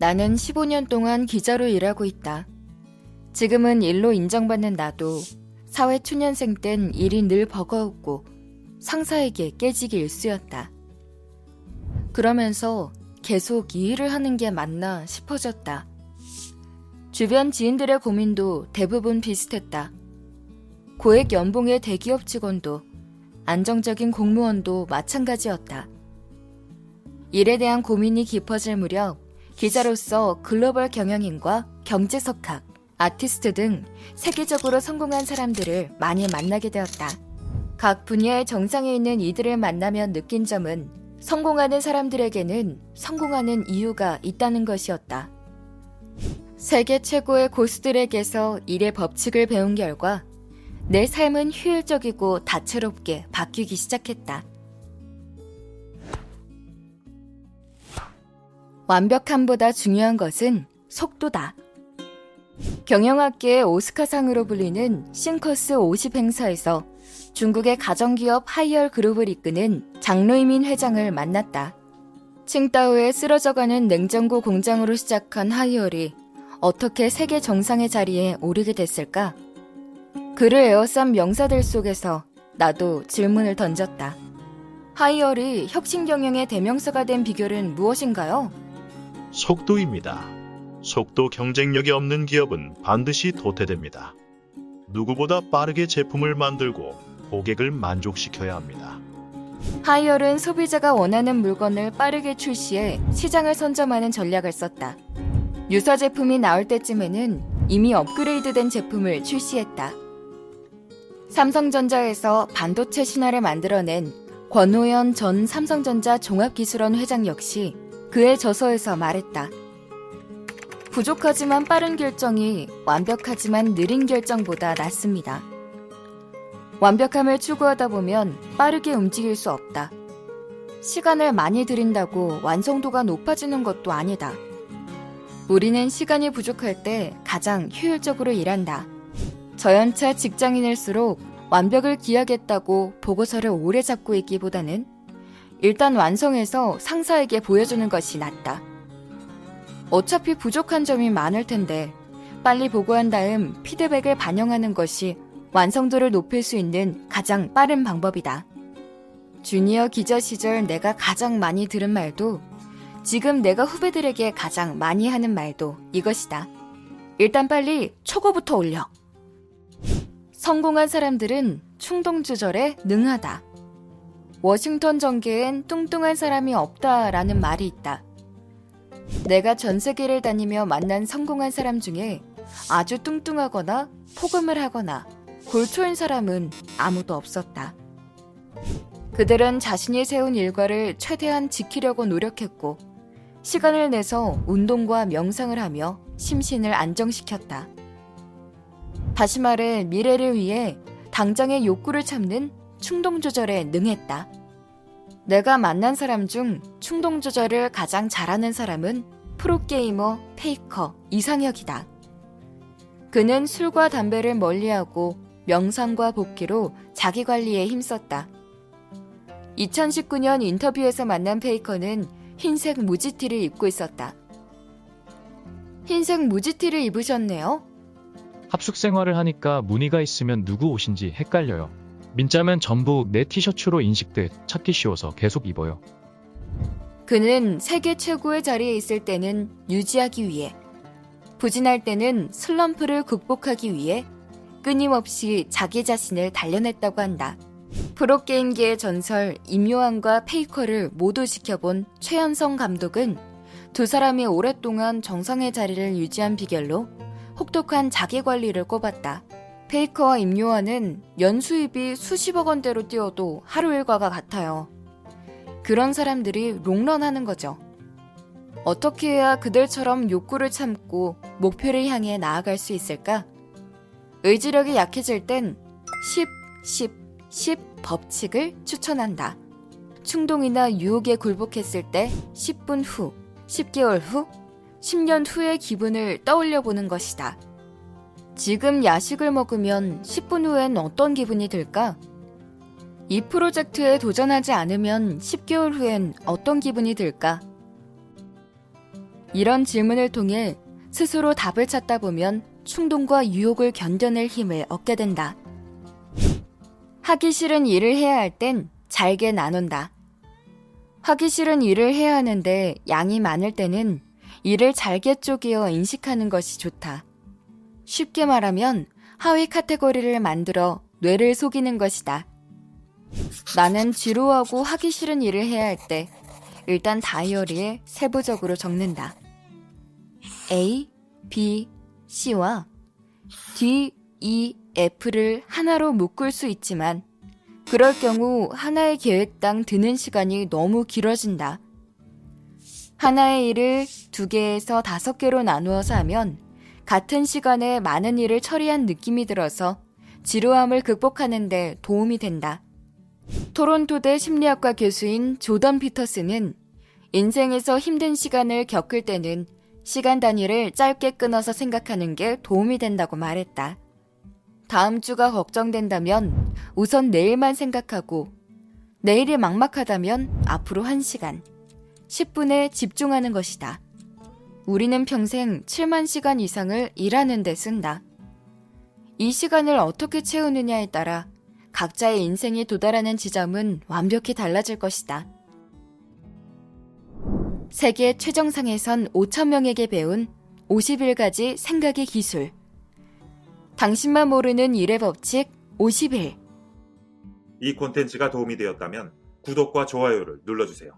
나는 15년 동안 기자로 일하고 있다. 지금은 일로 인정받는 나도 사회 초년생 땐 일이 늘 버거웠고 상사에게 깨지기 일쑤였다. 그러면서 계속 이 일을 하는 게 맞나 싶어졌다. 주변 지인들의 고민도 대부분 비슷했다. 고액 연봉의 대기업 직원도 안정적인 공무원도 마찬가지였다. 일에 대한 고민이 깊어질 무렵 기자로서 글로벌 경영인과 경제석학, 아티스트 등 세계적으로 성공한 사람들을 많이 만나게 되었다. 각 분야의 정상에 있는 이들을 만나면 느낀 점은 성공하는 사람들에게는 성공하는 이유가 있다는 것이었다. 세계 최고의 고수들에게서 일의 법칙을 배운 결과 내 삶은 효율적이고 다채롭게 바뀌기 시작했다. 완벽함보다 중요한 것은 속도다. 경영학계의 오스카상으로 불리는 싱커스 50 행사에서 중국의 가정기업 하이얼 그룹을 이끄는 장로이민 회장을 만났다. 칭따오에 쓰러져가는 냉장고 공장으로 시작한 하이얼이 어떻게 세계 정상의 자리에 오르게 됐을까? 그를 에워싼 명사들 속에서 나도 질문을 던졌다. 하이얼이 혁신 경영의 대명사가 된 비결은 무엇인가요? 속도입니다. 속도 경쟁력이 없는 기업은 반드시 도태됩니다. 누구보다 빠르게 제품을 만들고 고객을 만족시켜야 합니다. 하이얼은 소비자가 원하는 물건을 빠르게 출시해 시장을 선점하는 전략을 썼다. 유사 제품이 나올 때쯤에는 이미 업그레이드된 제품을 출시했다. 삼성전자에서 반도체 신화를 만들어낸 권호연 전 삼성전자 종합기술원 회장 역시 그의 저서에서 말했다. 부족하지만 빠른 결정이 완벽하지만 느린 결정보다 낫습니다. 완벽함을 추구하다 보면 빠르게 움직일 수 없다. 시간을 많이 들인다고 완성도가 높아지는 것도 아니다. 우리는 시간이 부족할 때 가장 효율적으로 일한다. 저연차 직장인일수록 완벽을 기하겠다고 보고서를 오래 잡고 있기보다는 일단 완성해서 상사에게 보여주는 것이 낫다. 어차피 부족한 점이 많을 텐데 빨리 보고한 다음 피드백을 반영하는 것이 완성도를 높일 수 있는 가장 빠른 방법이다. 주니어 기자 시절 내가 가장 많이 들은 말도 지금 내가 후배들에게 가장 많이 하는 말도 이것이다. 일단 빨리 초고부터 올려. 성공한 사람들은 충동 조절에 능하다. 워싱턴 정계엔 뚱뚱한 사람이 없다라는 말이 있다. 내가 전 세계를 다니며 만난 성공한 사람 중에 아주 뚱뚱하거나 폭음을 하거나 골초인 사람은 아무도 없었다. 그들은 자신이 세운 일과를 최대한 지키려고 노력했고, 시간을 내서 운동과 명상을 하며 심신을 안정시켰다. 다시 말해 미래를 위해 당장의 욕구를 참는 충동 조절에 능했다. 내가 만난 사람 중 충동 조절을 가장 잘하는 사람은 프로게이머 페이커 이상혁이다. 그는 술과 담배를 멀리하고 명상과 복귀로 자기 관리에 힘썼다. 2019년 인터뷰에서 만난 페이커는 흰색 무지티를 입고 있었다. 흰색 무지티를 입으셨네요? 합숙 생활을 하니까 무늬가 있으면 누구 옷인지 헷갈려요. 민자면 전부 내 티셔츠로 인식돼 찾기 쉬워서 계속 입어요. 그는 세계 최고의 자리에 있을 때는 유지하기 위해, 부진할 때는 슬럼프를 극복하기 위해 끊임없이 자기 자신을 단련했다고 한다. 프로게임계의 전설 임요한과 페이커를 모두 지켜본 최현성 감독은 두 사람이 오랫동안 정상의 자리를 유지한 비결로 혹독한 자기 관리를 꼽았다. 페이커와 임요한은 연수입이 수십억 원대로 뛰어도 하루 일과가 같아요. 그런 사람들이 롱런하는 거죠. 어떻게 해야 그들처럼 욕구를 참고 목표를 향해 나아갈 수 있을까? 의지력이 약해질 땐 10, 10, 10 법칙을 추천한다. 충동이나 유혹에 굴복했을 때 10분 후, 10개월 후, 10년 후의 기분을 떠올려 보는 것이다. 지금 야식을 먹으면 10분 후엔 어떤 기분이 들까? 이 프로젝트에 도전하지 않으면 10개월 후엔 어떤 기분이 들까? 이런 질문을 통해 스스로 답을 찾다 보면 충동과 유혹을 견뎌낼 힘을 얻게 된다. 하기 싫은 일을 해야 할 땐 잘게 나눈다. 하기 싫은 일을 해야 하는데 양이 많을 때는 일을 잘게 쪼개어 인식하는 것이 좋다. 쉽게 말하면 하위 카테고리를 만들어 뇌를 속이는 것이다. 나는 지루하고 하기 싫은 일을 해야 할 때 일단 다이어리에 세부적으로 적는다. A, B, C와 D, E, F를 하나로 묶을 수 있지만 그럴 경우 하나의 계획당 드는 시간이 너무 길어진다. 하나의 일을 두 개에서 다섯 개로 나누어서 하면 같은 시간에 많은 일을 처리한 느낌이 들어서 지루함을 극복하는데 도움이 된다. 토론토대 심리학과 교수인 조던 피터스는 인생에서 힘든 시간을 겪을 때는 시간 단위를 짧게 끊어서 생각하는 게 도움이 된다고 말했다. 다음 주가 걱정된다면 우선 내일만 생각하고 내일이 막막하다면 앞으로 1시간, 10분에 집중하는 것이다. 우리는 평생 7만 시간 이상을 일하는 데 쓴다. 이 시간을 어떻게 채우느냐에 따라 각자의 인생이 도달하는 지점은 완벽히 달라질 것이다. 세계 최정상에선 5천명에게 배운 51가지 생각의 기술. 당신만 모르는 일의 법칙 50일. 이 콘텐츠가 도움이 되었다면 구독과 좋아요를 눌러주세요.